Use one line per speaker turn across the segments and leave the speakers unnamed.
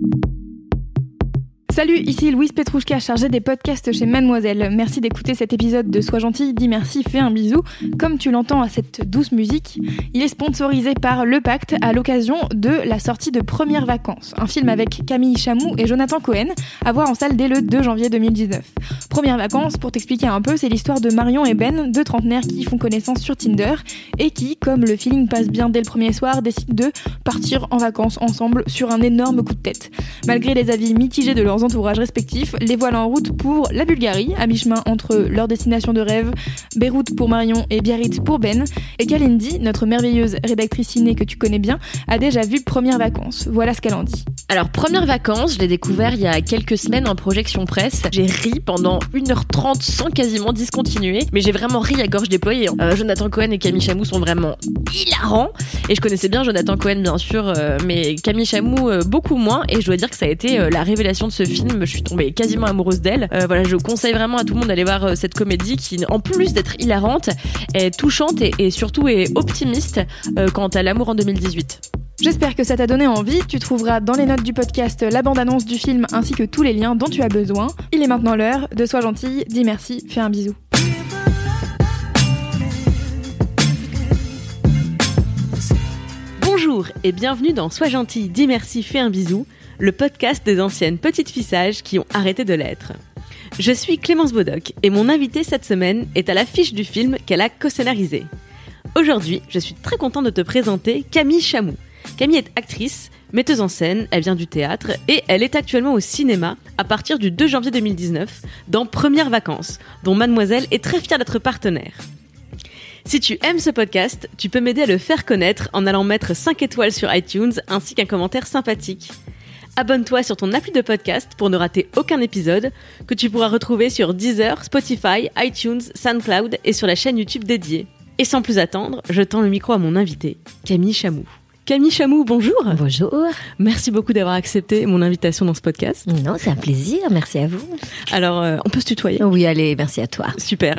thank you
Salut, ici Louise Petrouchka, chargée des podcasts chez Mademoiselle. Merci d'écouter cet épisode de Sois gentil, dis merci, fais un bisou. Comme tu l'entends à cette douce musique, il est sponsorisé par Le Pacte à l'occasion de la sortie de Premières Vacances, un film avec Camille Chamou et Jonathan Cohen, à voir en salle dès le 2 janvier 2019. Premières Vacances, pour t'expliquer un peu, c'est l'histoire de Marion et Ben, deux trentenaires qui font connaissance sur Tinder et qui, comme le feeling passe bien dès le premier soir, décident de partir en vacances ensemble sur un énorme coup de tête. Malgré les avis mitigés de leurs entourages respectifs, les voilà en route pour la Bulgarie, à mi-chemin entre leur destination de rêve, Beyrouth pour Marion et Biarritz pour Ben, et Kalindi, notre merveilleuse rédactrice ciné que tu connais bien, a déjà vu Premières Vacances. Voilà ce qu'elle en dit.
Alors, première vacances, je l'ai découvert il y a quelques semaines en projection presse. J'ai ri pendant 1h30 sans quasiment discontinuer, mais j'ai vraiment ri à gorge déployée. hein. Euh, Jonathan Cohen et Camille Chamou sont vraiment hilarants. Et je connaissais bien Jonathan Cohen, bien sûr, euh, mais Camille Chamou euh, beaucoup moins. Et je dois dire que ça a été la révélation de ce film. Je suis tombée quasiment amoureuse d'elle. Euh, voilà, je conseille vraiment à tout le monde d'aller voir euh, cette comédie qui, en plus d'être hilarante, est touchante et, et surtout est optimiste euh, quant à l'amour en 2018.
J'espère que ça t'a donné envie. Tu trouveras dans les notes du podcast la bande-annonce du film ainsi que tous les liens dont tu as besoin. Il est maintenant l'heure de Sois gentille, dis merci, fais un bisou.
Bonjour et bienvenue dans Sois gentil, dis merci, fais un bisou, le podcast des anciennes petites fissages qui ont arrêté de l'être. Je suis Clémence Bodoc et mon invitée cette semaine est à l'affiche du film qu'elle a co-scénarisé. Aujourd'hui, je suis très contente de te présenter Camille Chamou. Camille est actrice, metteuse en scène, elle vient du théâtre et elle est actuellement au cinéma à partir du 2 janvier 2019 dans Premières Vacances, dont Mademoiselle est très fière d'être partenaire. Si tu aimes ce podcast, tu peux m'aider à le faire connaître en allant mettre 5 étoiles sur iTunes ainsi qu'un commentaire sympathique. Abonne-toi sur ton appli de podcast pour ne rater aucun épisode que tu pourras retrouver sur Deezer, Spotify, iTunes, SoundCloud et sur la chaîne YouTube dédiée. Et sans plus attendre, je tends le micro à mon invité, Camille Chamou. Camille Chamou, bonjour.
Bonjour.
Merci beaucoup d'avoir accepté mon invitation dans ce podcast.
Non, c'est un plaisir. Merci à vous.
Alors, euh, on peut se tutoyer
Oui, allez, merci à toi.
Super.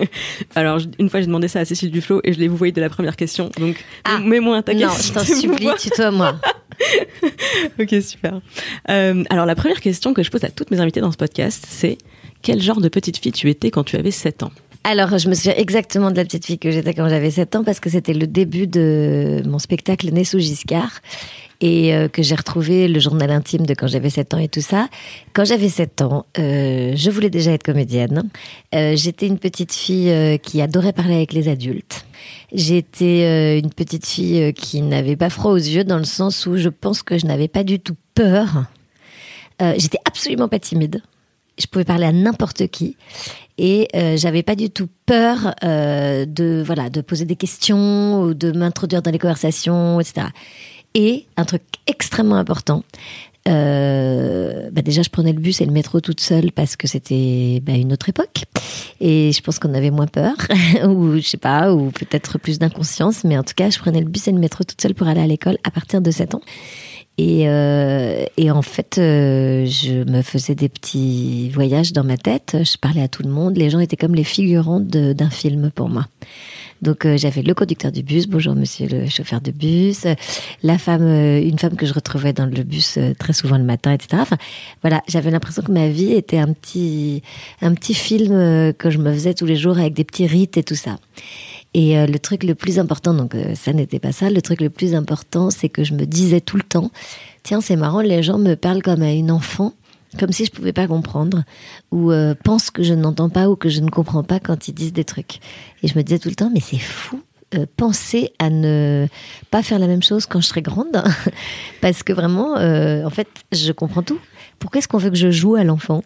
Alors, une fois, j'ai demandé ça à Cécile Duflo et je l'ai vous voyez de la première question. Donc,
Ah.
mets-moi ta
Non,
question.
je t'en supplie, tutoie-moi.
ok, super. Euh, alors, la première question que je pose à toutes mes invitées dans ce podcast, c'est quel genre de petite fille tu étais quand tu avais 7 ans?
Alors, je me souviens exactement de la petite fille que j'étais quand j'avais 7 ans parce que c'était le début de mon spectacle Né sous Giscard et euh, que j'ai retrouvé le journal intime de quand j'avais 7 ans et tout ça. Quand j'avais 7 ans, euh, je voulais déjà être comédienne. Euh, J'étais une petite fille qui adorait parler avec les adultes. J'étais une petite fille qui n'avait pas froid aux yeux dans le sens où je pense que je n'avais pas du tout peur. J'étais absolument pas timide. Je pouvais parler à n'importe qui et euh, j'avais pas du tout peur euh, de voilà de poser des questions ou de m'introduire dans les conversations, etc. Et un truc extrêmement important. Euh, bah déjà, je prenais le bus et le métro toute seule parce que c'était bah, une autre époque. Et je pense qu'on avait moins peur, ou je sais pas, ou peut-être plus d'inconscience. Mais en tout cas, je prenais le bus et le métro toute seule pour aller à l'école à partir de 7 ans. Et, euh, et en fait, euh, je me faisais des petits voyages dans ma tête. Je parlais à tout le monde. Les gens étaient comme les figurants de- d'un film pour moi. Donc euh, j'avais le conducteur du bus, bonjour monsieur le chauffeur de bus, la femme, euh, une femme que je retrouvais dans le bus euh, très souvent le matin, etc. Enfin voilà, j'avais l'impression que ma vie était un petit, un petit film euh, que je me faisais tous les jours avec des petits rites et tout ça. Et euh, le truc le plus important, donc euh, ça n'était pas ça, le truc le plus important, c'est que je me disais tout le temps, tiens c'est marrant, les gens me parlent comme à une enfant, comme si je pouvais pas comprendre, ou euh, pensent que je n'entends pas ou que je ne comprends pas quand ils disent des trucs. Et je me disais tout le temps, mais c'est fou. penser à ne pas faire la même chose quand je serai grande, parce que vraiment, en fait, je comprends tout. Pourquoi est-ce qu'on veut que je joue à l'enfant?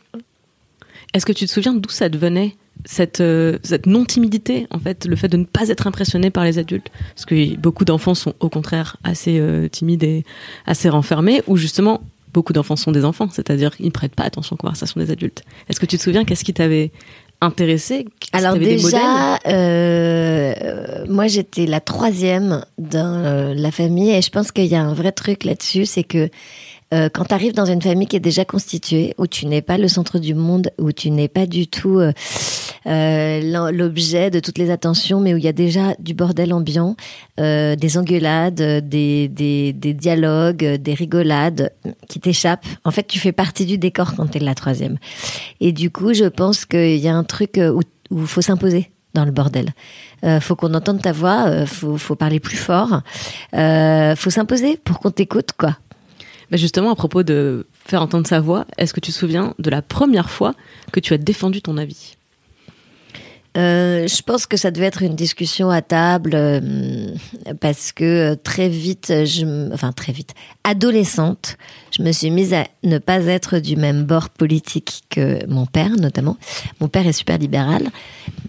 Est-ce que tu te souviens d'où ça te venait cette, euh, cette non-timidité, en fait, le fait de ne pas être impressionné par les adultes. Parce que beaucoup d'enfants sont au contraire assez euh, timides et assez renfermés, ou justement, beaucoup d'enfants sont des enfants, c'est-à-dire ils ne prêtent pas attention aux conversations des adultes. Est-ce que tu te souviens qu'est-ce qui t'avait intéressé?
Alors déjà, euh, moi j'étais la troisième dans la famille et je pense qu'il y a un vrai truc là-dessus, c'est que euh, quand tu arrives dans une famille qui est déjà constituée, où tu n'es pas le centre du monde, où tu n'es pas du tout euh, euh l'objet de toutes les attentions, mais où il y a déjà du bordel ambiant, euh, des engueulades, des, des, des, dialogues, des rigolades qui t'échappent. En fait, tu fais partie du décor quand tu es la troisième. Et du coup, je pense qu'il y a un truc où il faut s'imposer dans le bordel. Euh, faut qu'on entende ta voix, euh, faut, faut parler plus fort, euh, faut s'imposer pour qu'on t'écoute, quoi.
Mais justement, à propos de faire entendre sa voix, est-ce que tu te souviens de la première fois que tu as défendu ton avis?
Euh, je pense que ça devait être une discussion à table euh, parce que euh, très vite, je, enfin très vite, adolescente, je me suis mise à ne pas être du même bord politique que mon père, notamment. Mon père est super libéral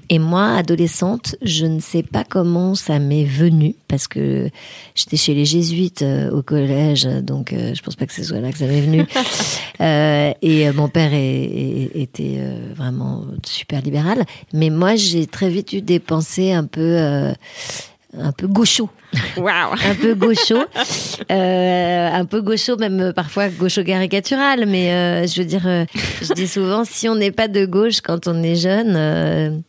et moi, adolescente, je ne sais pas comment ça m'est venu parce que j'étais chez les jésuites au collège, donc je pense pas que ce soit là que ça m'est venu. et mon père était vraiment super libéral, mais moi j'ai très vite eu des pensées un peu euh, un peu gaucho. un peu gaucho. Euh, un peu gaucho, même parfois gaucho caricatural. Mais euh, je veux dire, je dis souvent, si on n'est pas de gauche quand on est jeune,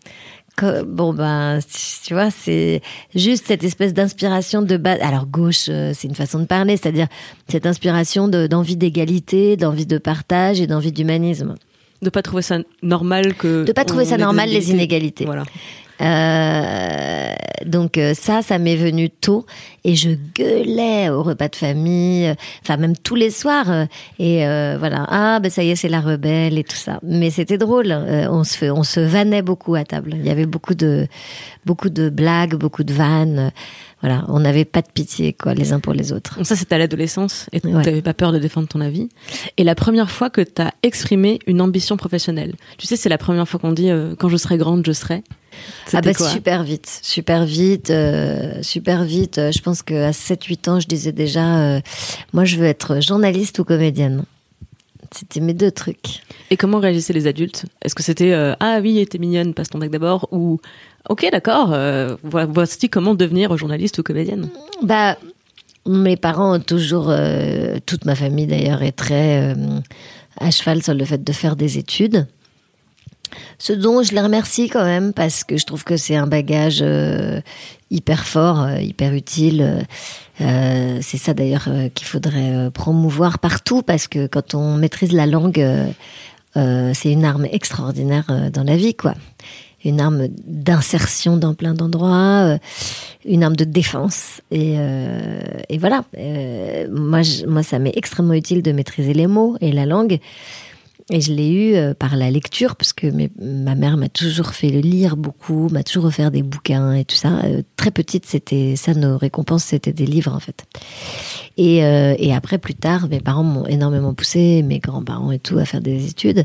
bon ben, tu vois, c'est juste cette espèce d'inspiration de base. Alors gauche, c'est une façon de parler, c'est-à-dire cette inspiration d'envie d'égalité, d'envie de partage et d'envie d'humanisme
de pas trouver ça normal que
de pas trouver ça normal les inégalités. Voilà. Euh, donc euh, ça, ça m'est venu tôt et je gueulais au repas de famille, enfin même tous les soirs. Euh, et voilà, ah ben ça y est, c'est la rebelle et tout ça. Mais c'était drôle. on se fait, on se vannait beaucoup à table. Il y avait beaucoup de beaucoup de blagues, beaucoup de vannes voilà, on n'avait pas de pitié quoi, les uns pour les autres.
Donc ça, c'était à l'adolescence et tu n'avais pas peur de défendre ton avis. Et la première fois que tu as exprimé une ambition professionnelle, tu sais, c'est la première fois qu'on dit euh, quand je serai grande, je serai.
Ah bah super vite, super vite, euh, super vite. Je pense qu'à 7-8 ans, je disais déjà, euh, moi je veux être journaliste ou comédienne. C'était mes deux trucs.
Et comment réagissaient les adultes? Est-ce que c'était ah oui, t'es mignonne, passe ton bac d'abord ou Ok, d'accord. Euh, voici comment devenir journaliste ou comédienne.
Bah, mes parents ont toujours, euh, toute ma famille d'ailleurs, est très euh, à cheval sur le fait de faire des études. Ce dont je les remercie quand même parce que je trouve que c'est un bagage hyper fort, hyper utile. c'est ça d'ailleurs qu'il faudrait promouvoir partout parce que quand on maîtrise la langue, c'est une arme extraordinaire dans la vie, quoi une arme d'insertion dans plein d'endroits, euh, une arme de défense. Et, euh, voilà, euh, moi, moi, ça m'est extrêmement utile de maîtriser les mots et la langue. Et je l'ai eu euh, par la lecture, parce que ma mère m'a toujours fait le lire beaucoup, m'a toujours offert des bouquins et tout ça. Euh, très petite, c'était ça, nos récompenses, c'était des livres en fait. Et, euh, et après, plus tard, mes parents m'ont énormément poussé, mes grands-parents et tout, à faire des études,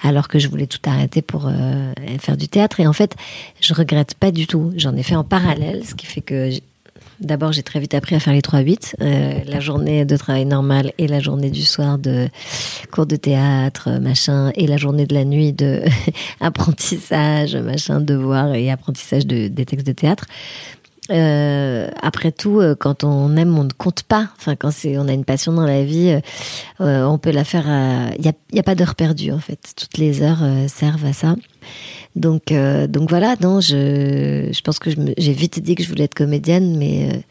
alors que je voulais tout arrêter pour faire du théâtre. Et en fait, je regrette pas du tout. J'en ai fait en parallèle, ce qui fait que D'abord, j'ai très vite appris à faire les 3-8, euh, la journée de travail normal et la journée du soir de cours de théâtre, machin, et la journée de la nuit de apprentissage, machin, devoir et apprentissage de, des textes de théâtre. Euh, après tout, euh, quand on aime, on ne compte pas. Enfin, quand c'est, on a une passion dans la vie, euh, on peut la faire. Il n'y a, y a, pas d'heure perdue en fait. Toutes les heures servent à ça. Donc, donc voilà. Non, je, je pense que j'ai vite dit que je voulais être comédienne, mais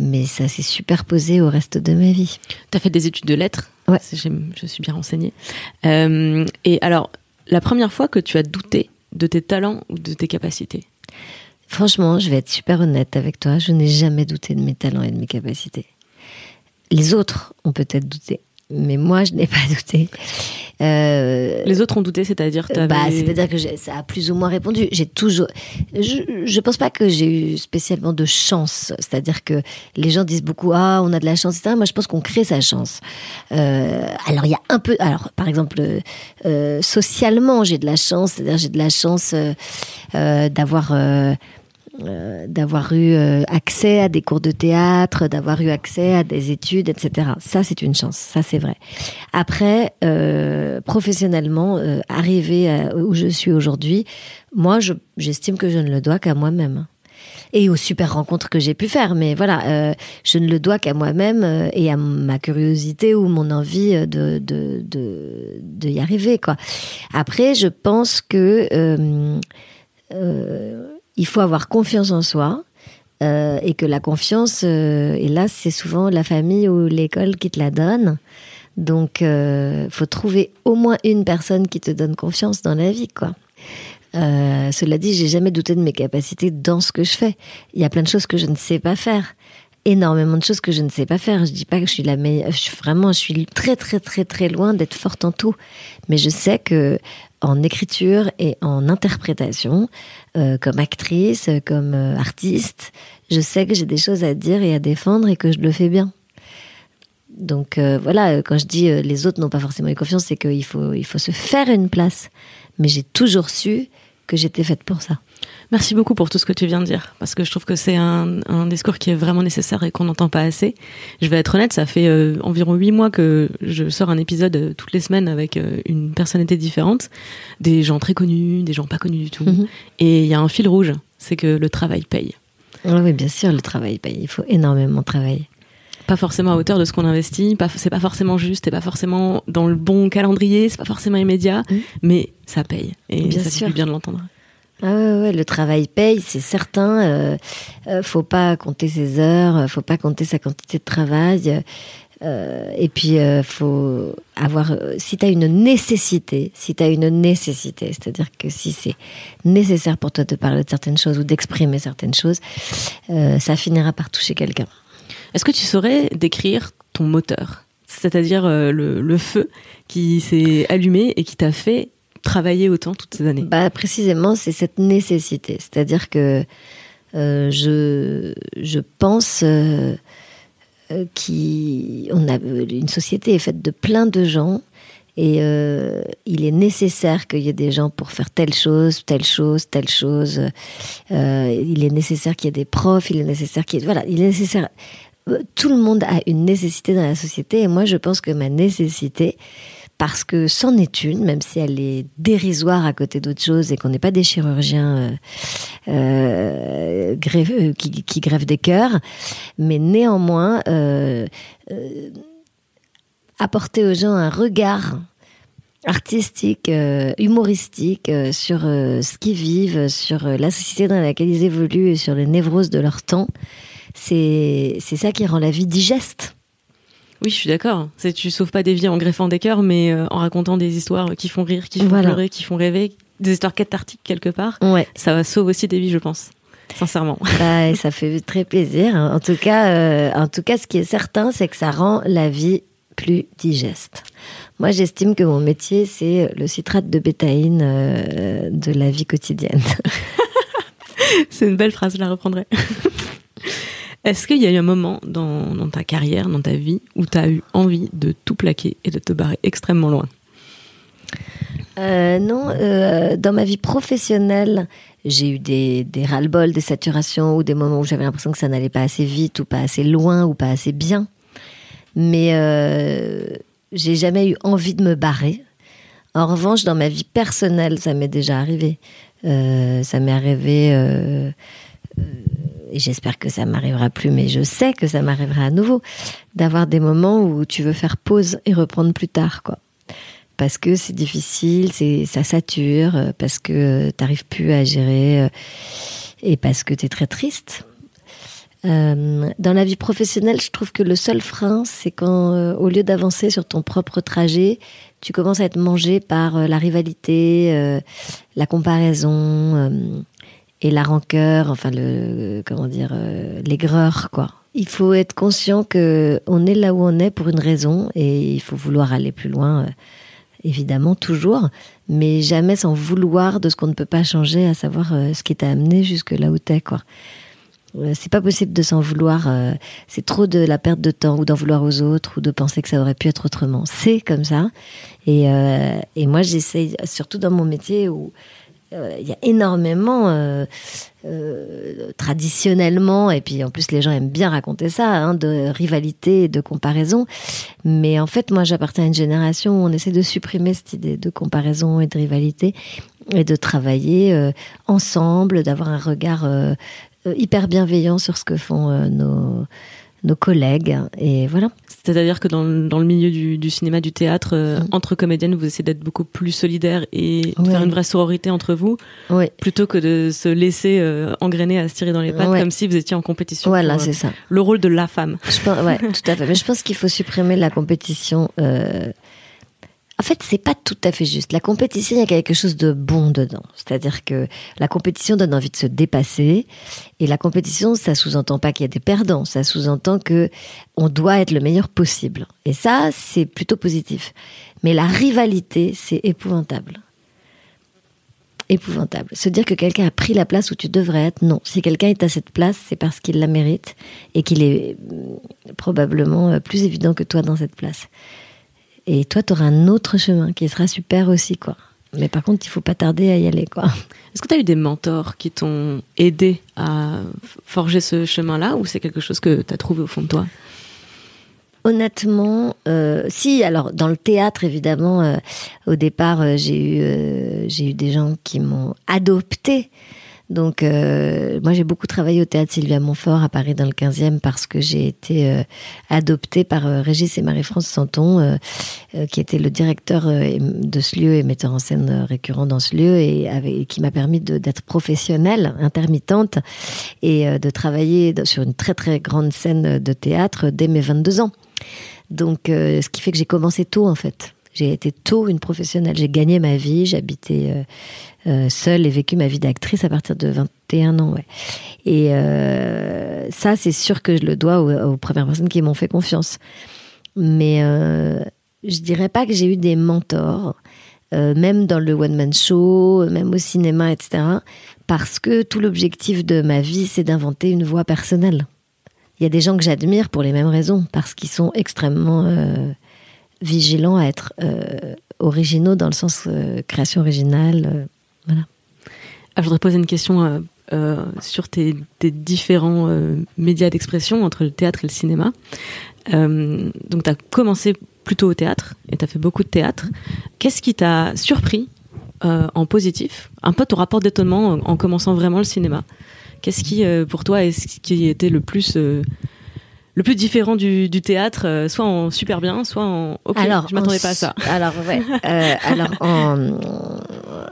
mais ça s'est superposé au reste de ma vie.
Tu as fait des études de lettres.
Ouais.
Je suis bien renseignée. et alors, la première fois que tu as douté de tes talents ou de tes capacités?
Franchement, je vais être super honnête avec toi, je n'ai jamais douté de mes talents et de mes capacités. Les autres ont peut-être douté, mais moi, je n'ai pas douté.
Euh, les autres ont douté, c'est-à-dire
bah, C'est-à-dire que ça a plus ou moins répondu. J'ai toujours. Je ne pense pas que j'ai eu spécialement de chance. C'est-à-dire que les gens disent beaucoup Ah, on a de la chance, etc. Moi, je pense qu'on crée sa chance. Euh, alors, il y a un peu. Alors, par exemple, euh, socialement, j'ai de la chance. C'est-à-dire, j'ai de la chance d'avoir euh, d'avoir eu euh, accès à des cours de théâtre, d'avoir eu accès à des études, etc. Ça, c'est une chance, ça c'est vrai. Après, euh, professionnellement, arriver où je suis aujourd'hui, moi, j'estime que je ne le dois qu'à moi-même et aux super rencontres que j'ai pu faire. Mais voilà, je ne le dois qu'à moi-même et à ma curiosité ou mon envie de, de, de, de y arriver. Quoi. Après, je pense que euh, il faut avoir confiance en soi. Euh, et que la confiance, euh, et là, c'est souvent la famille ou l'école qui te la donne. Donc, euh, faut trouver au moins une personne qui te donne confiance dans la vie, quoi. Euh, cela dit, j'ai jamais douté de mes capacités dans ce que je fais. Il y a plein de choses que je ne sais pas faire, énormément de choses que je ne sais pas faire. Je dis pas que je suis la meilleure. Vraiment, je suis très très très très loin d'être forte en tout. Mais je sais que en écriture et en interprétation, euh, comme actrice, comme euh, artiste, je sais que j'ai des choses à dire et à défendre et que je le fais bien. Donc euh, voilà, quand je dis les autres n'ont pas forcément eu confiance, c'est qu'il faut, il faut se faire une place. Mais j'ai toujours su que j'étais faite pour ça.
Merci beaucoup pour tout ce que tu viens de dire, parce que je trouve que c'est un, un, discours qui est vraiment nécessaire et qu'on n'entend pas assez. Je vais être honnête, ça fait euh, environ huit mois que je sors un épisode euh, toutes les semaines avec euh, une personnalité différente, des gens très connus, des gens pas connus du tout. Mhm. Et il y a un fil rouge, c'est que le travail paye.
oui, bien sûr, le travail paye. Il faut énormément travailler
pas forcément à hauteur de ce qu'on investit, pas, c'est pas forcément juste, c'est pas forcément dans le bon calendrier, c'est pas forcément immédiat, mhm. mais ça paye. Et bien ça fait bien de l'entendre.
Ah ouais, le travail paye, c'est certain. Euh, euh, faut pas compter ses heures, faut pas compter sa quantité de travail. Euh, et puis, euh, faut avoir. Si tu as une nécessité, si une nécessité, c'est-à-dire que si c'est nécessaire pour toi de parler de certaines choses ou d'exprimer certaines choses, ça finira par toucher quelqu'un.
Est-ce que tu saurais décrire ton moteur? C'est-à-dire le feu qui s'est allumé et qui t'a fait travailler autant toutes ces années
bah, Précisément, c'est cette nécessité. C'est-à-dire que euh, je, je pense euh, euh qu'on a une société est faite de plein de gens et euh, il est nécessaire qu'il y ait des gens pour faire telle chose, telle chose, telle chose. il est nécessaire qu'il y ait des profs, il est nécessaire qu'il y ait... Voilà, il est nécessaire... Tout le monde a une nécessité dans la société et moi je pense que ma nécessité, parce que c'en est une, même si elle est dérisoire à côté d'autres choses et qu'on n'est pas des chirurgiens euh, euh, euh qui, qui, grèvent des cœurs, mais néanmoins euh, euh apporter aux gens un regard artistique, humoristique sur ce qu'ils vivent, sur la société dans laquelle ils évoluent et sur les névroses de leur temps, c'est ça qui rend la vie digeste.
Oui, je suis d'accord. C'est tu sauves pas des vies en greffant des cœurs, mais euh, en racontant des histoires qui font rire, qui font pleurer, qui font rêver, des histoires cathartiques quelque part.
Ouais.
Ça sauve aussi des vies, je pense. Sincèrement.
Bah, ça fait très plaisir. En tout cas, euh, en tout cas, ce qui est certain, c'est que ça rend la vie plus digeste. Moi, j'estime que mon métier, c'est le citrate de bétaïne euh, de la vie quotidienne.
c'est une belle phrase, je la reprendrai. Est-ce qu'il y a eu un moment dans, ta carrière, dans ta vie, où tu as eu envie de tout plaquer et de te barrer extrêmement loin?
Euh, Non, euh, dans ma vie professionnelle, j'ai eu des, des ras-le-bol, des saturations ou des moments où j'avais l'impression que ça n'allait pas assez vite ou pas assez loin ou pas assez bien. Mais euh, j'ai jamais eu envie de me barrer. En revanche, dans ma vie personnelle, ça m'est déjà arrivé. ça m'est arrivé j'espère que ça m'arrivera plus, mais je sais que ça m'arrivera à nouveau, d'avoir des moments où tu veux faire pause et reprendre plus tard, quoi. Parce que c'est difficile, c'est ça sature, parce que t'arrives plus à gérer euh, et parce que tu es très triste. Euh, dans la vie professionnelle, je trouve que le seul frein, c'est quand, euh, au lieu d'avancer sur ton propre trajet, tu commences à être mangé par la rivalité, la comparaison et la rancœur, enfin le comment dire, euh, l'aigreur quoi. il faut être conscient que on est là où on est pour une raison et il faut vouloir aller plus loin, euh, évidemment toujours, mais jamais sans vouloir de ce qu'on ne peut pas changer, à savoir euh, ce qui t'a amené jusque là où t'es, quoi. Euh, C'est pas possible de s'en vouloir. c'est trop de la perte de temps ou d'en vouloir aux autres ou de penser que ça aurait pu être autrement. C'est comme ça. Et, et moi, j'essaye, surtout dans mon métier où il y a énormément, euh, euh, traditionnellement, et puis en plus les gens aiment bien raconter ça, hein, de rivalité de comparaison. Mais en fait, moi, j'appartiens à une génération où on essaie de supprimer cette idée de comparaison et de rivalité et de travailler euh, ensemble, d'avoir un regard euh, euh, hyper bienveillant sur ce que font euh, nos, nos collègues. Et voilà.
C'est-à-dire que dans, le- dans le milieu du, du cinéma, du théâtre, euh,
Mm.
entre comédiennes, vous essayez d'être beaucoup plus solidaires et de
Ouais.
faire une vraie sororité entre vous,
Oui.
plutôt que de se laisser euh, engrainer à se tirer dans les pattes
Ouais.
comme si vous étiez en compétition.
Voilà,
euh,
c'est ça.
le rôle de la femme.
Je pense, ouais, tout à fait. Mais je pense qu'il faut supprimer la compétition. En fait, c'est pas tout à fait juste. La compétition, il y a quelque chose de bon dedans. C'est-à-dire que la compétition donne envie de se dépasser. Et la compétition, ça sous-entend pas qu'il y a des perdants. Ça sous-entend que on doit être le meilleur possible. Et ça, c'est plutôt positif. Mais la rivalité, c'est épouvantable. Épouvantable. Se dire que quelqu'un a pris la place où tu devrais être, non. Si quelqu'un est à cette place, c'est parce qu'il la mérite et qu'il est euh, probablement euh, plus évident que toi dans cette place. Et toi, tu auras un autre chemin qui sera super aussi, quoi. Mais par contre, il faut pas tarder à y aller, quoi.
Est-ce que tu as eu des mentors qui t'ont aidé à forger ce chemin-là ou c'est quelque chose que tu as trouvé au fond de toi?
Honnêtement, euh, si. Alors, dans le théâtre, évidemment, euh, au départ, euh, j'ai eu, j'ai eu des gens qui m'ont adopté. Donc, euh, moi, j'ai beaucoup travaillé au théâtre Sylvia Montfort à Paris dans le 15e parce que j'ai été euh, adoptée par euh, Régis et Marie-France Santon, euh, euh, qui était le directeur de ce lieu et metteur en scène récurrent dans ce lieu et, qui m'a permis d'être professionnelle, intermittente et de travailler sur une très très grande scène de théâtre dès mes 22 ans. Donc, ce qui fait que j'ai commencé tôt en fait. J'ai été tôt une professionnelle. J'ai gagné ma vie. J'habitais euh, seule et vécu ma vie d'actrice à partir de 21 ans. Et euh, ça, c'est sûr que je le dois aux, premières personnes qui m'ont fait confiance. Mais euh, je dirais pas que j'ai eu des mentors, euh, même dans le one-man show, même au cinéma, etc. Parce que tout l'objectif de ma vie, c'est d'inventer une voix personnelle. Il y a des gens que j'admire pour les mêmes raisons, parce qu'ils sont extrêmement vigilants à être originaux dans le sens création originale.
Ah, je voudrais poser une question euh, euh, sur tes, différents euh, médias d'expression entre le théâtre et le cinéma. Donc, tu as commencé plutôt au théâtre et tu as fait beaucoup de théâtre. Qu'est-ce qui t'a surpris en positif? Un peu ton rapport d'étonnement en, en commençant vraiment le cinéma. Qu'est-ce qui, pour toi, est ce qui était le plus, le plus différent du, du théâtre, euh, soit en super bien, soit en ok, je m'attendais
en
pas à ça.
Alors, ouais. euh, alors, en-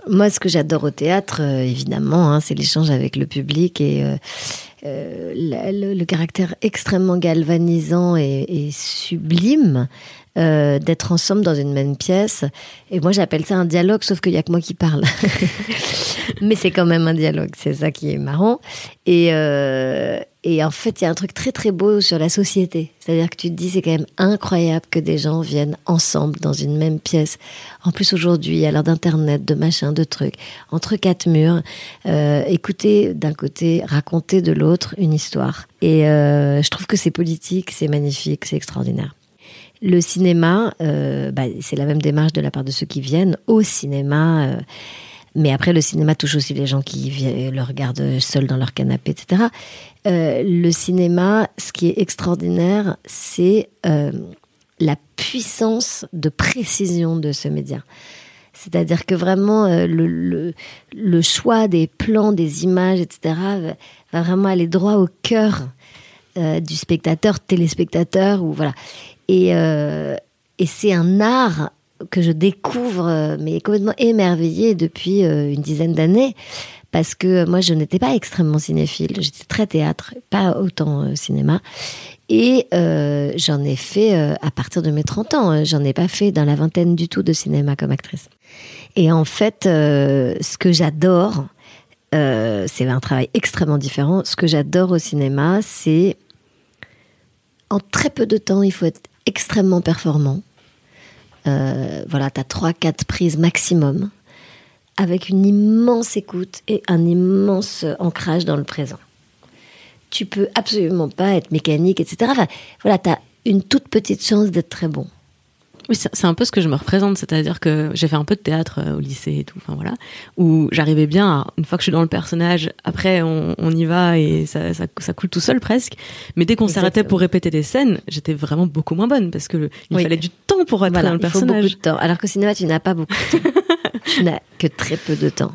moi, ce que j'adore au théâtre, euh, évidemment, hein, c'est l'échange avec le public et le, le caractère extrêmement galvanisant et, et sublime euh, d'être ensemble dans une même pièce. Et moi, j'appelle ça un dialogue, sauf qu'il y a que moi qui parle. Mais c'est quand même un dialogue, c'est ça qui est marrant. Et, euh, et en fait, il y a un truc très très beau sur la société. C'est-à-dire que tu te dis, c'est quand même incroyable que des gens viennent ensemble dans une même pièce. En plus, aujourd'hui, à l'heure d'Internet, de machin, de trucs, entre quatre murs, euh, écouter d'un côté, raconter de l'autre une histoire. Et euh, je trouve que c'est politique, c'est magnifique, c'est extraordinaire. Le cinéma, euh, bah, c'est la même démarche de la part de ceux qui viennent au cinéma. Mais après, le cinéma touche aussi les gens qui le regardent seuls dans leur canapé, etc. Euh, le cinéma, ce qui est extraordinaire, c'est euh, la puissance de précision de ce média. C'est-à-dire que vraiment, euh, le, choix des plans, des images, etc., va, vraiment aller droit au cœur du spectateur, téléspectateur, ou voilà. Et c'est un art que je découvre, euh, mais complètement émerveillée depuis euh, une dizaine d'années, parce que moi, je n'étais pas extrêmement cinéphile, j'étais très théâtre, pas autant euh, cinéma. Et euh, j'en ai fait euh, à partir de mes 30 ans. hein. J'en ai pas fait dans la vingtaine du tout de cinéma comme actrice. Et en fait, euh, ce que j'adore, euh, c'est un travail extrêmement différent. Ce que j'adore au cinéma, c'est en très peu de temps, il faut être extrêmement performant. Euh, voilà, tu as 3-4 prises maximum, avec une immense écoute et un immense ancrage dans le présent. Tu peux absolument pas être mécanique, etc. Voilà, tu as une toute petite chance d'être très bon.
Oui, c'est un peu ce que je me représente, c'est-à-dire que j'ai fait un peu de théâtre euh, au lycée et tout, enfin voilà, où j'arrivais bien, à, une fois que je suis dans le personnage, après on, on y va et ça, ça, ça, coule tout seul presque. Mais dès qu'on s'arrêtait pour répéter des scènes, j'étais vraiment beaucoup moins bonne parce que il fallait du temps pour être dans le personnage.
Il faut beaucoup de temps. Alors qu'au cinéma, tu n'as pas beaucoup de temps. tu n'as que très peu de temps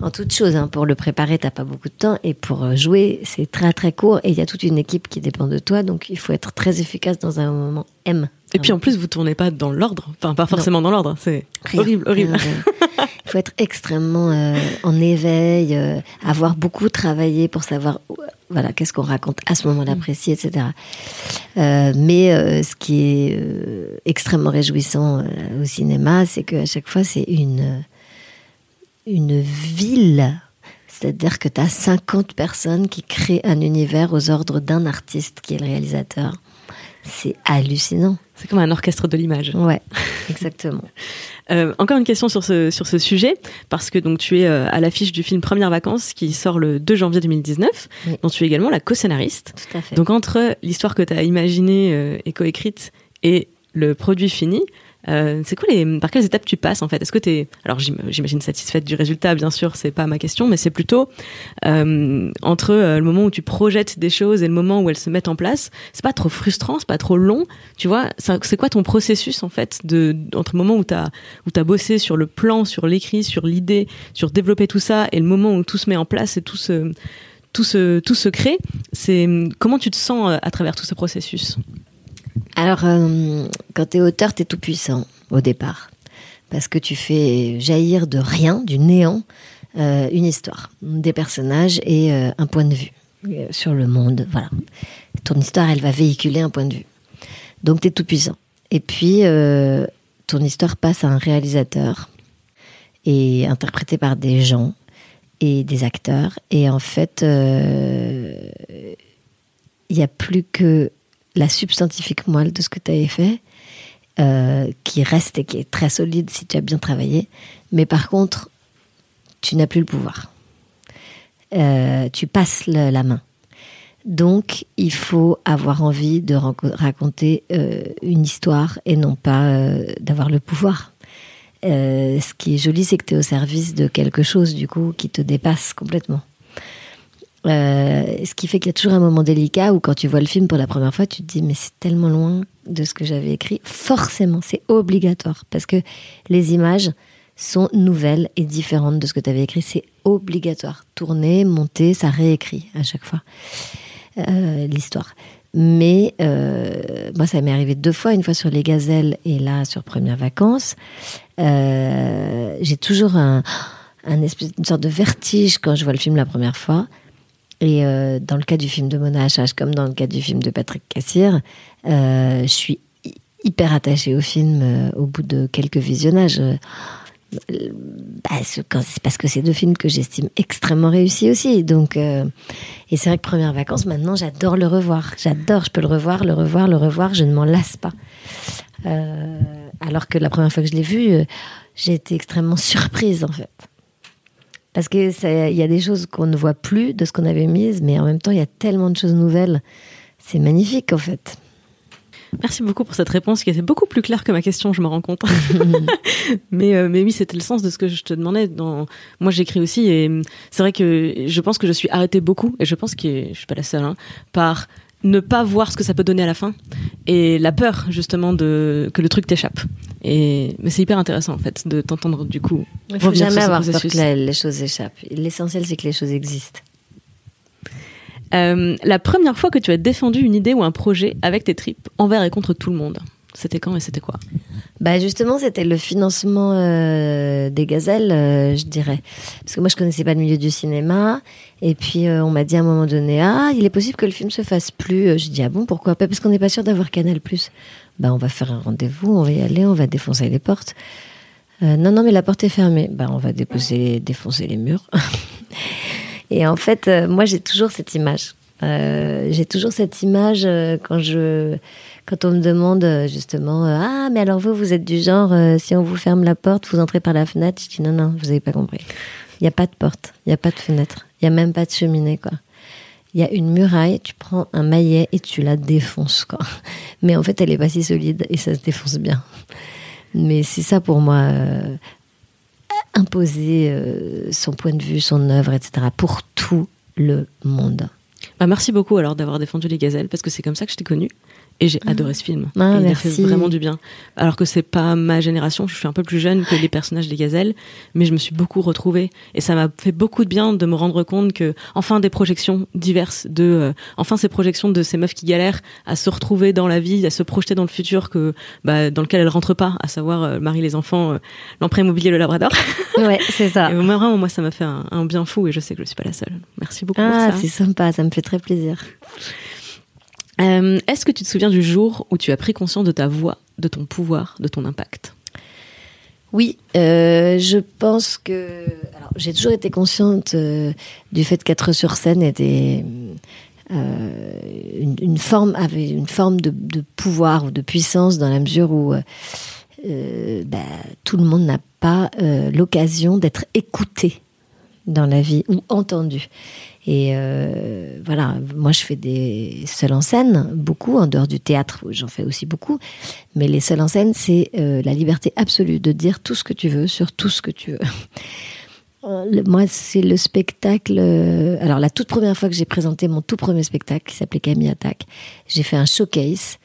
en toute chose. Hein. Pour le préparer, t'as pas beaucoup de temps. Et pour euh, jouer, c'est très très court. Et il y a toute une équipe qui dépend de toi. Donc il faut être très efficace dans un moment M.
Et puis en plus, vous tournez pas dans l'ordre. Enfin, pas forcément dans l'ordre. C'est horrible, horrible.
il faut être extrêmement euh, en éveil, euh, avoir beaucoup travaillé pour savoir voilà qu'est-ce qu'on raconte à ce moment-là mm. précis, etc. mais ce qui est extrêmement réjouissant au cinéma, c'est qu'à chaque fois, c'est une une ville. C'est-à-dire que tu as 50 personnes qui créent un univers aux ordres d'un artiste qui est le réalisateur. C'est hallucinant.
C'est comme un orchestre de l'image.
Ouais, exactement.
Euh, encore une question sur ce, sur ce sujet, parce que donc tu es euh, à l'affiche du film Premières Vacances qui sort le 2 janvier 2019, dont tu es également la co-scénariste.
Tout à fait.
Donc entre l'histoire que tu as imaginée euh, et coécrite et le produit fini, euh, c'est quoi les, par quelles étapes tu passes en fait? Est-ce que tu alors j'imagine satisfaite du résultat, bien sûr, c'est pas ma question, mais c'est plutôt euh, entre euh, le moment où tu projettes des choses et le moment où elles se mettent en place. C'est pas trop frustrant, c'est pas trop long, tu vois? C'est quoi ton processus en fait de entre le moment où où t'as bossé sur le plan, sur l'écrit, sur l'idée, sur développer tout ça et le moment où tout se met en place et tout se tout se tout se crée? C'est comment tu te sens à travers tout ce processus?
Alors, euh, quand tu es auteur, tu es tout puissant au départ. Parce que tu fais jaillir de rien, du néant, euh, une histoire, des personnages et euh, un point de vue sur le monde. Voilà. Ton histoire, elle va véhiculer un point de vue. Donc, tu es tout puissant. Et puis, ton histoire passe à un réalisateur et interprété par des gens et des acteurs. Et en fait, il n'y a plus que la substantifique moelle de ce que tu avais fait, euh, qui reste et qui est très solide si tu as bien travaillé. Mais par contre, tu n'as plus le pouvoir. Euh, tu passes la main. Donc, il faut avoir envie de raconter euh, une histoire et non pas d'avoir le pouvoir. ce qui est joli, c'est que tu es au service de quelque chose, du coup, qui te dépasse complètement. Euh, ce qui fait qu'il y a toujours un moment délicat où quand tu vois le film pour la première fois, tu te dis mais c'est tellement loin de ce que j'avais écrit. Forcément, c'est obligatoire parce que les images sont nouvelles et différentes de ce que tu avais écrit. C'est obligatoire. Tourner, monter, ça réécrit à chaque fois euh, l'histoire. Mais euh, moi, ça m'est arrivé deux fois, une fois sur les gazelles et là sur Premières Vacances. J'ai toujours une sorte de vertige quand je vois le film la première fois. Et euh, dans le cas du film de Mona H.H., comme dans le cas du film de Patrick Cassir, euh, je suis hyper attachée au film euh, au bout de quelques visionnages. Bah, c'est parce que c'est deux films que j'estime extrêmement réussis aussi. Donc, et c'est vrai que Première Vacances, maintenant, j'adore le revoir. J'adore, je peux le revoir, le revoir, le revoir, je ne m'en lasse pas. alors que la première fois que je l'ai vu, j'ai été extrêmement surprise, en fait. Parce qu'il y a des choses qu'on ne voit plus de ce qu'on avait mis, mais en même temps, il y a tellement de choses nouvelles. C'est magnifique, en fait.
Merci beaucoup pour cette réponse qui était beaucoup plus claire que ma question, je me rends compte. mais, euh, mais oui, c'était le sens de ce que je te demandais. Dans... Moi, j'écris aussi et c'est vrai que je pense que je suis arrêtée beaucoup, et je pense que je suis pas la seule, hein, par ne pas voir ce que ça peut donner à la fin et la peur justement de que le truc t'échappe et mais c'est hyper intéressant en fait de t'entendre du coup
il faut jamais avoir peur que les choses échappent l'essentiel c'est que les choses existent
euh, la première fois que tu as défendu une idée ou un projet avec tes tripes envers et contre tout le monde c'était quand et c'était quoi?
Bah justement, c'était le financement euh, des gazelles, euh, je dirais. Parce que moi, je connaissais pas le milieu du cinéma. Et puis, euh, on m'a dit à un moment donné, ah, il est possible que le film se fasse plus. Je dis, ah bon, pourquoi pas? Parce qu'on n'est pas sûr d'avoir Canal+. Bah, on va faire un rendez-vous, on va y aller, on va défoncer les portes. non, non, mais la porte est fermée. Bah, on va déposer, défoncer les murs. et en fait, moi, j'ai toujours cette image Euh, j'ai toujours cette image euh, quand je quand on me demande euh, justement euh, ah mais alors vous vous êtes du genre euh, si on vous ferme la porte vous entrez par la fenêtre? Je dis non non vous avez pas compris il n'y a pas de porte il n'y a pas de fenêtre il y a même pas de cheminée quoi il y a une muraille tu prends un maillet et tu la défonces quoi. Mais en fait elle est pas si solide et ça se défonce bien. Mais c'est ça pour moi euh, imposer euh, son point de vue son œuvre etc pour tout le monde.
Bah, merci beaucoup alors d'avoir défendu les gazelles parce que c'est comme ça que je t'ai connu et j'ai adoré ce film.
Ah,
Et il a
merci.
fait vraiment du bien. Alors que c'est pas ma génération, je suis un peu plus jeune que les personnages des gazelles, mais je me suis beaucoup retrouvée et ça m'a fait beaucoup de bien de me rendre compte que enfin des projections diverses de euh, enfin ces projections de ces meufs qui galèrent à se retrouver dans la vie, à se projeter dans le futur que bah, dans lequel elles rentrent pas, à savoir euh, Marie les enfants, euh, l'emprunt immobilier le Labrador.
ouais c'est ça
Et vraiment moi ça m'a fait un, un bien fou et je sais que je suis pas la seule. Merci beaucoup
ah
pour ça.
c'est sympa ça me fait très plaisir
Euh, Est-ce que tu te souviens du jour où tu as pris conscience de ta voix, de ton pouvoir, de ton impact?
Oui, euh, je pense que j'ai toujours été consciente euh, du fait qu'être sur scène était une, forme avait une forme de, pouvoir ou de puissance dans la mesure où bah, tout le monde n'a pas l'occasion d'être écouté dans la vie ou entendu. Et euh, voilà, moi je fais des seuls en scène, beaucoup, en dehors du théâtre, j'en fais aussi beaucoup. Mais les seuls en scène, c'est euh, la liberté absolue de dire tout ce que tu veux sur tout ce que tu veux. Euh, Moi, c'est le spectacle. Alors, la toute première fois que j'ai présenté mon tout premier spectacle, qui s'appelait Camille Attaque, j'ai fait un showcase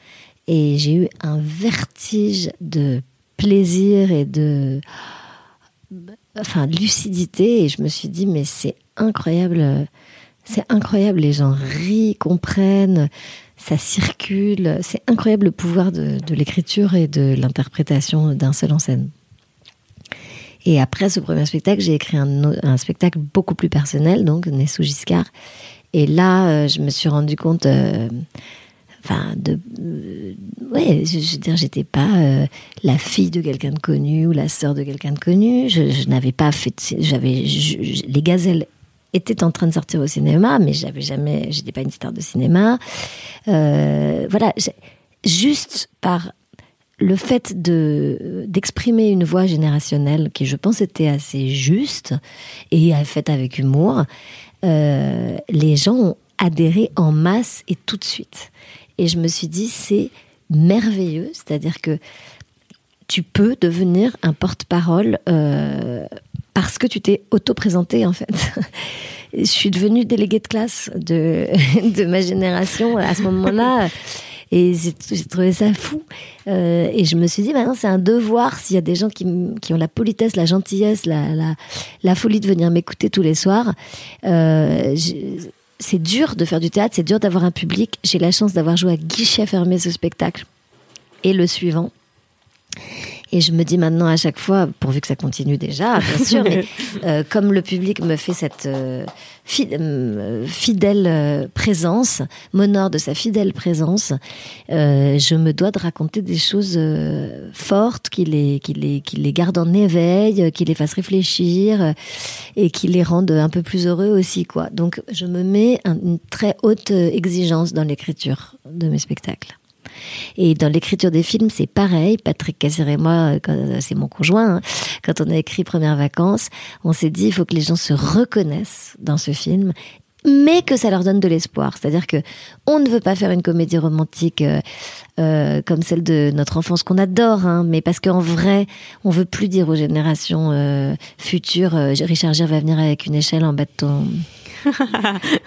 et j'ai eu un vertige de plaisir et de enfin lucidité et je me suis dit mais c'est incroyable euh, c'est incroyable les gens rient comprennent ça circule. C'est incroyable le pouvoir de, l'écriture et de l'interprétation d'un seul en scène. Et après ce premier spectacle j'ai écrit un, spectacle beaucoup plus personnel donc Né sous Giscard. Et là euh, je me suis rendu compte euh, enfin de ouais je, veux dire j'étais pas la fille de quelqu'un de connu ou la sœur de quelqu'un de connu. Je, je n'avais pas fait j'avais les gazelles étaient en train de sortir au cinéma mais j'avais jamais j'étais pas une star de cinéma. Euh, voilà juste par le fait de d'exprimer une voix générationnelle qui je pense était assez juste et faite avec humour euh, les gens ont adhéré en masse et tout de suite. Et je me suis dit c'est merveilleux. C'est à dire que tu peux devenir un porte-parole euh, parce que tu t'es auto-présenté en fait. Je suis devenue déléguée de classe de, de ma génération à ce moment-là. Et j'ai trouvé ça fou. Euh, et je me suis dit, maintenant, c'est un devoir s'il y a des gens qui, qui ont la politesse, la gentillesse, la, la, la folie de venir m'écouter tous les soirs. Euh, c'est dur de faire du théâtre, c'est dur d'avoir un public. J'ai la chance d'avoir joué à guichet fermé ce spectacle et le suivant. Et je me dis maintenant à chaque fois, pourvu que ça continue déjà, bien sûr, mais euh, comme le public me fait cette euh, fi- euh, fidèle euh, présence, m'honore de sa fidèle présence, euh, je me dois de raconter des choses euh, fortes qui les, qui, les, qui les gardent en éveil, qui les fassent réfléchir et qui les rendent un peu plus heureux aussi. quoi. Donc je me mets un- une très haute exigence dans l'écriture de mes spectacles. Et dans l'écriture des films, c'est pareil. Patrick Cassir et moi, euh, euh, c'est mon conjoint, hein, quand on a écrit Premières Vacances, on s'est dit, il faut que les gens se reconnaissent dans ce film mais que ça leur donne de l'espoir. C'est-à-dire que on ne veut pas faire une comédie romantique euh, euh, comme celle de notre enfance qu'on adore, hein, mais parce qu'en vrai, on veut plus dire aux générations euh, futures, Richard Gere va venir avec une échelle en bas de ton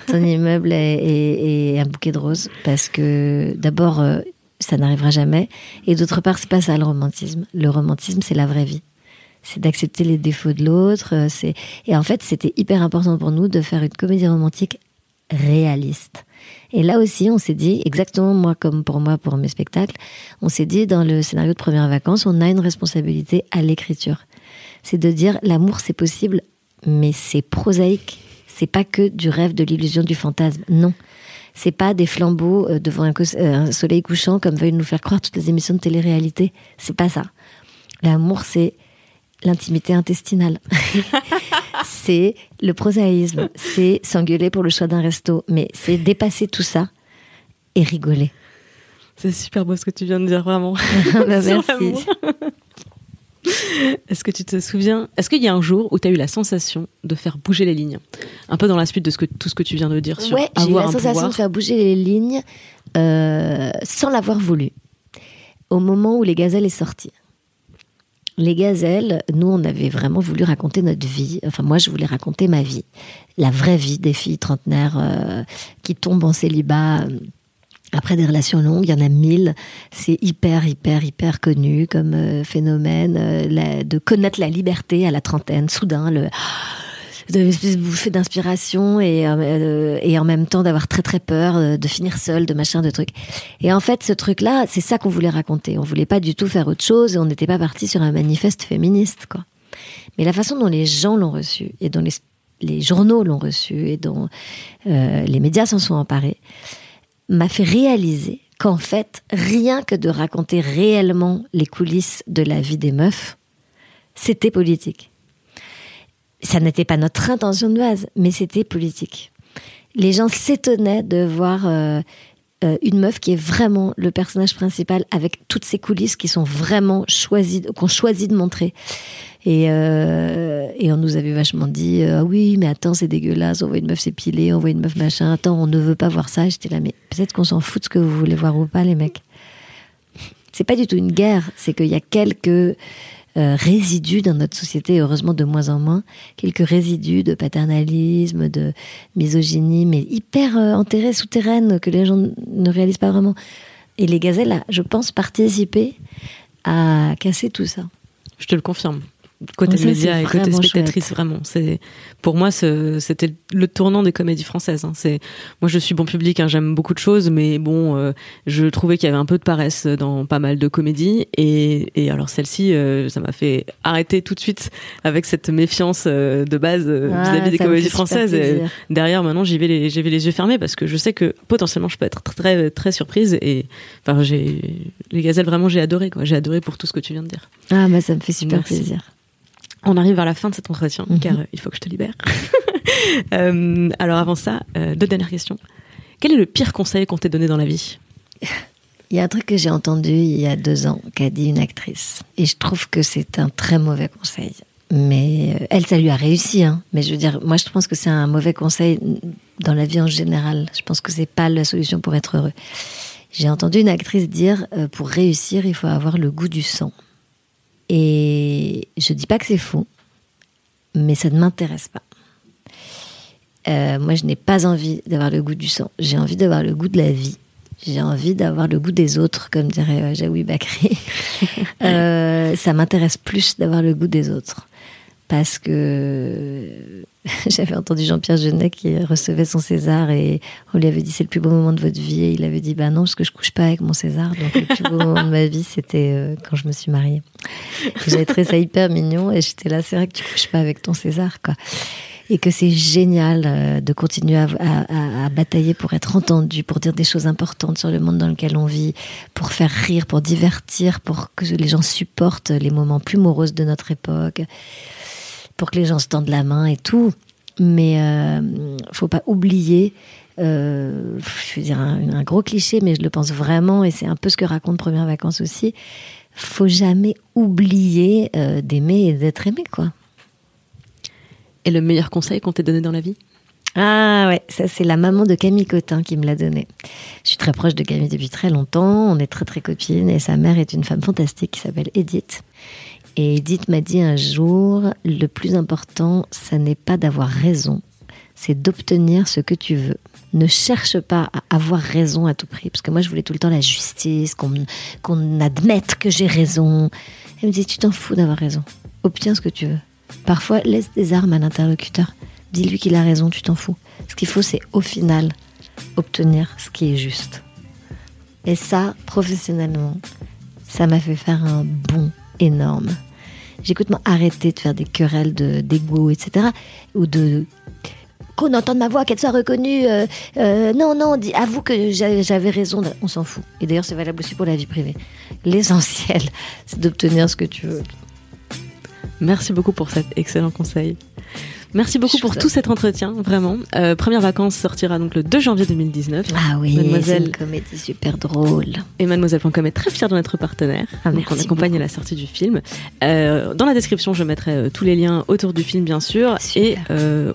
ton immeuble et, et- et un bouquet de roses, parce que d'abord, ça n'arrivera jamais, et d'autre part, c'est pas ça le romantisme. Le romantisme, c'est la vraie vie. C'est d'accepter les défauts de l'autre. euh, et en fait, c'était hyper important pour nous de faire une comédie romantique réaliste. Et là aussi, on s'est dit, exactement moi comme pour moi pour mes spectacles, on s'est dit dans le scénario de Premières Vacances, on a une responsabilité à l'écriture. C'est de dire l'amour c'est possible, mais c'est prosaïque. C'est pas que du rêve, de l'illusion, du fantasme. Non. C'est pas des flambeaux euh, devant un, euh, un soleil couchant comme veulent nous faire croire toutes les émissions de télé-réalité. C'est pas ça. L'amour, c'est l'intimité intestinale. c'est le prosaïsme. C'est s'engueuler pour le choix d'un resto. Mais c'est dépasser tout ça et rigoler.
C'est super beau ce que tu viens de dire, vraiment.
Bah, merci.
Est-ce que tu te souviens Est-ce qu'il y a un jour où tu as eu la sensation de faire bouger les lignes? Un peu dans la suite de ce que, tout ce que tu viens de dire sur
Ouais, j'ai eu
avoir
la sensation
pouvoir.
de faire bouger les lignes euh, sans l'avoir voulu. Au moment où Les Gazelles est sorti. Les Gazelles, nous, on avait vraiment voulu raconter notre vie. Enfin, moi, je voulais raconter ma vie. La vraie vie des filles trentenaires euh, qui tombent en célibat. euh, Après des relations longues, il y en a mille. C'est hyper, hyper, hyper connu comme euh, phénomène euh, de connaître la liberté à la trentaine. Soudain, le de bouffée d'inspiration et, euh, et en même temps d'avoir très très peur de finir seul, de machin, de trucs. Et en fait, ce truc-là, c'est ça qu'on voulait raconter. On voulait pas du tout faire autre chose et on n'était pas parti sur un manifeste féministe, quoi. Mais la façon dont les gens l'ont reçu et dont les, journaux l'ont reçu et dont les médias s'en sont emparés m'a fait réaliser qu'en fait, rien que de raconter réellement les coulisses de la vie des meufs, c'était politique. Ça n'était pas notre intention de base, mais c'était politique. Les gens s'étonnaient de voir euh, euh, une meuf qui est vraiment le personnage principal avec toutes ces coulisses qui sont vraiment choisies, qu'on choisit de montrer. Et, euh, et on nous avait vachement dit euh, Ah oui, mais attends, c'est dégueulasse, on voit une meuf s'épiler, on voit une meuf machin, attends, on ne veut pas voir ça. J'étais là, mais peut-être qu'on s'en fout de ce que vous voulez voir ou pas, les mecs. C'est pas du tout une guerre, c'est qu'il y a quelques euh, résidus dans notre société, heureusement de moins en moins, quelques résidus de paternalisme, de misogynie, mais hyper euh, enterrés, souterraines, que les gens ne réalisent pas vraiment. Et les gazelles, a, je pense, participer à casser tout ça.
Je te le confirme. Côté
ça,
média et côté spectatrice,
chouette.
vraiment. C'est pour moi, c'était le tournant des comédies françaises. hein. C'est moi, je suis bon public, hein, j'aime beaucoup de choses, mais bon, euh, je trouvais qu'il y avait un peu de paresse dans pas mal de comédies. Et, et alors celle-ci, euh, ça m'a fait arrêter tout de suite avec cette méfiance euh, de base
Ah,
vis-à-vis des comédies françaises. Et derrière, maintenant, j'y vais les, j'y vais les yeux fermés parce que je sais que potentiellement, je peux être très, très surprise. Et enfin, j'ai les gazelles, vraiment, j'ai adoré. Quoi. J'ai adoré pour tout ce que tu viens de dire.
Ah, bah ça me fait super
Merci.
plaisir.
On arrive vers la fin de cet entretien,
Mhm.
car euh, il faut que je te libère. Euh, alors avant ça, euh, deux dernières questions. Quel est le pire conseil qu'on t'ait donné dans la vie?
Il y a un truc que j'ai entendu il y a deux ans qu'a dit une actrice. Et je trouve que c'est un très mauvais conseil. Mais elle, ça lui a réussi. Hein. Mais je veux dire, moi, je pense que c'est un mauvais conseil dans la vie en général. Je pense que c'est pas la solution pour être heureux. J'ai entendu une actrice dire pour réussir, il faut avoir le goût du sang. Et je dis pas que c'est faux, mais ça ne m'intéresse pas. Euh, moi, je n'ai pas envie d'avoir le goût du sang. J'ai envie d'avoir le goût de la vie. J'ai envie d'avoir le goût des autres, comme dirait euh, Jaoui Bakri. Euh, ça m'intéresse plus d'avoir le goût des autres. Parce que j'avais entendu Jean-Pierre Jeunet qui recevait son César et on lui avait dit c'est le plus beau moment de votre vie. Et il avait dit bah non, parce que je couche pas avec mon César. Donc le plus beau moment de ma vie, c'était euh, quand je me suis mariée. J'avais trouvé ça hyper mignon et j'étais là, c'est vrai que tu couches pas avec ton César, quoi et que c'est génial euh, de continuer à- à batailler pour être entendu, pour dire des choses importantes sur le monde dans lequel on vit, pour faire rire, pour divertir, pour que les gens supportent les moments plus moroses de notre époque, pour que les gens se tendent la main et tout. Mais euh, faut pas oublier. euh, je veux dire un, un gros cliché, mais je le pense vraiment, et c'est un peu ce que raconte Première Vacances aussi. Faut jamais oublier euh, d'aimer et d'être aimé, quoi.
Et le meilleur conseil qu'on t'ait donné dans la vie?
Ah ouais, ça c'est la maman de Camille Cotin qui me l'a donné. Je suis très proche de Camille depuis très longtemps, on est très très copines et sa mère est une femme fantastique qui s'appelle Edith. Et Edith m'a dit un jour, le plus important, ça n'est pas d'avoir raison, c'est d'obtenir ce que tu veux. Ne cherche pas à avoir raison à tout prix, parce que moi je voulais tout le temps la justice, qu'on admette que j'ai raison. Elle me dit, tu t'en fous d'avoir raison, obtiens ce que tu veux. Parfois, laisse des armes à l'interlocuteur. Dis-lui qu'il a raison, tu t'en fous. Ce qu'il faut, c'est au final obtenir ce qui est juste. Et ça, professionnellement, ça m'a fait faire un bond énorme. J'ai complètement arrêté de faire des querelles de- d'ego, etc. Ou de qu'on entende ma voix, qu'elle soit reconnue. euh, euh, non, non, dis, avoue que j'a- j'avais raison. On s'en fout. Et d'ailleurs, c'est valable aussi pour la vie privée. L'essentiel, c'est d'obtenir ce que tu veux.
Merci beaucoup pour cet excellent conseil. Merci beaucoup
Je
pour tout cet entretien, vraiment. Euh, première vacances sortira donc le 2 janvier 2019.
Ah oui,
Mademoiselle
une comédie super drôle.
et mademoiselle.com est très fière de notre partenaire.
Ah,
donc on accompagne
beaucoup.
la sortie du film. Euh, dans la description, je mettrai euh, tous les liens autour du film, bien sûr.
Super.
Et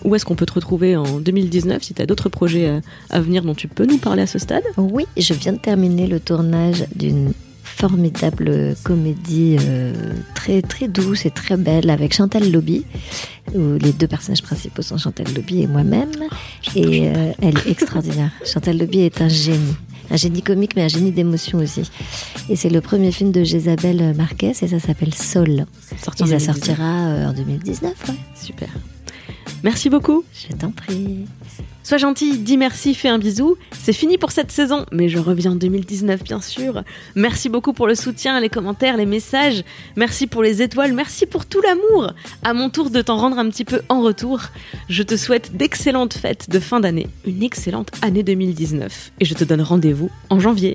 où est-ce qu'on peut te retrouver en 2019 si tu as d'autres projets à venir dont tu peux nous parler à ce stade?
Oui, je viens de terminer le tournage d'une formidable comédie euh, très très douce et très belle avec Chantal Lobby, où les deux personnages principaux sont Chantal Lobby et moi-même. et euh, elle est extraordinaire. Chantal Lobby est un génie. Un génie comique, mais un génie d'émotion aussi. Et c'est le premier film de Jésabelle Marquez et ça s'appelle Sol.
Sorti
Et ça
2019.
sortira euh, en 2019, ouais.
Super. Merci beaucoup.
Je t'en prie.
Sois gentil, dis merci, fais un bisou. C'est fini pour cette saison, mais je reviens en 2019 bien sûr. Merci beaucoup pour le soutien, les commentaires, les messages. Merci pour les étoiles, merci pour tout l'amour. À mon tour de t'en rendre un petit peu en retour. Je te souhaite d'excellentes fêtes de fin d'année, une excellente année 2019 et je te donne rendez-vous en janvier.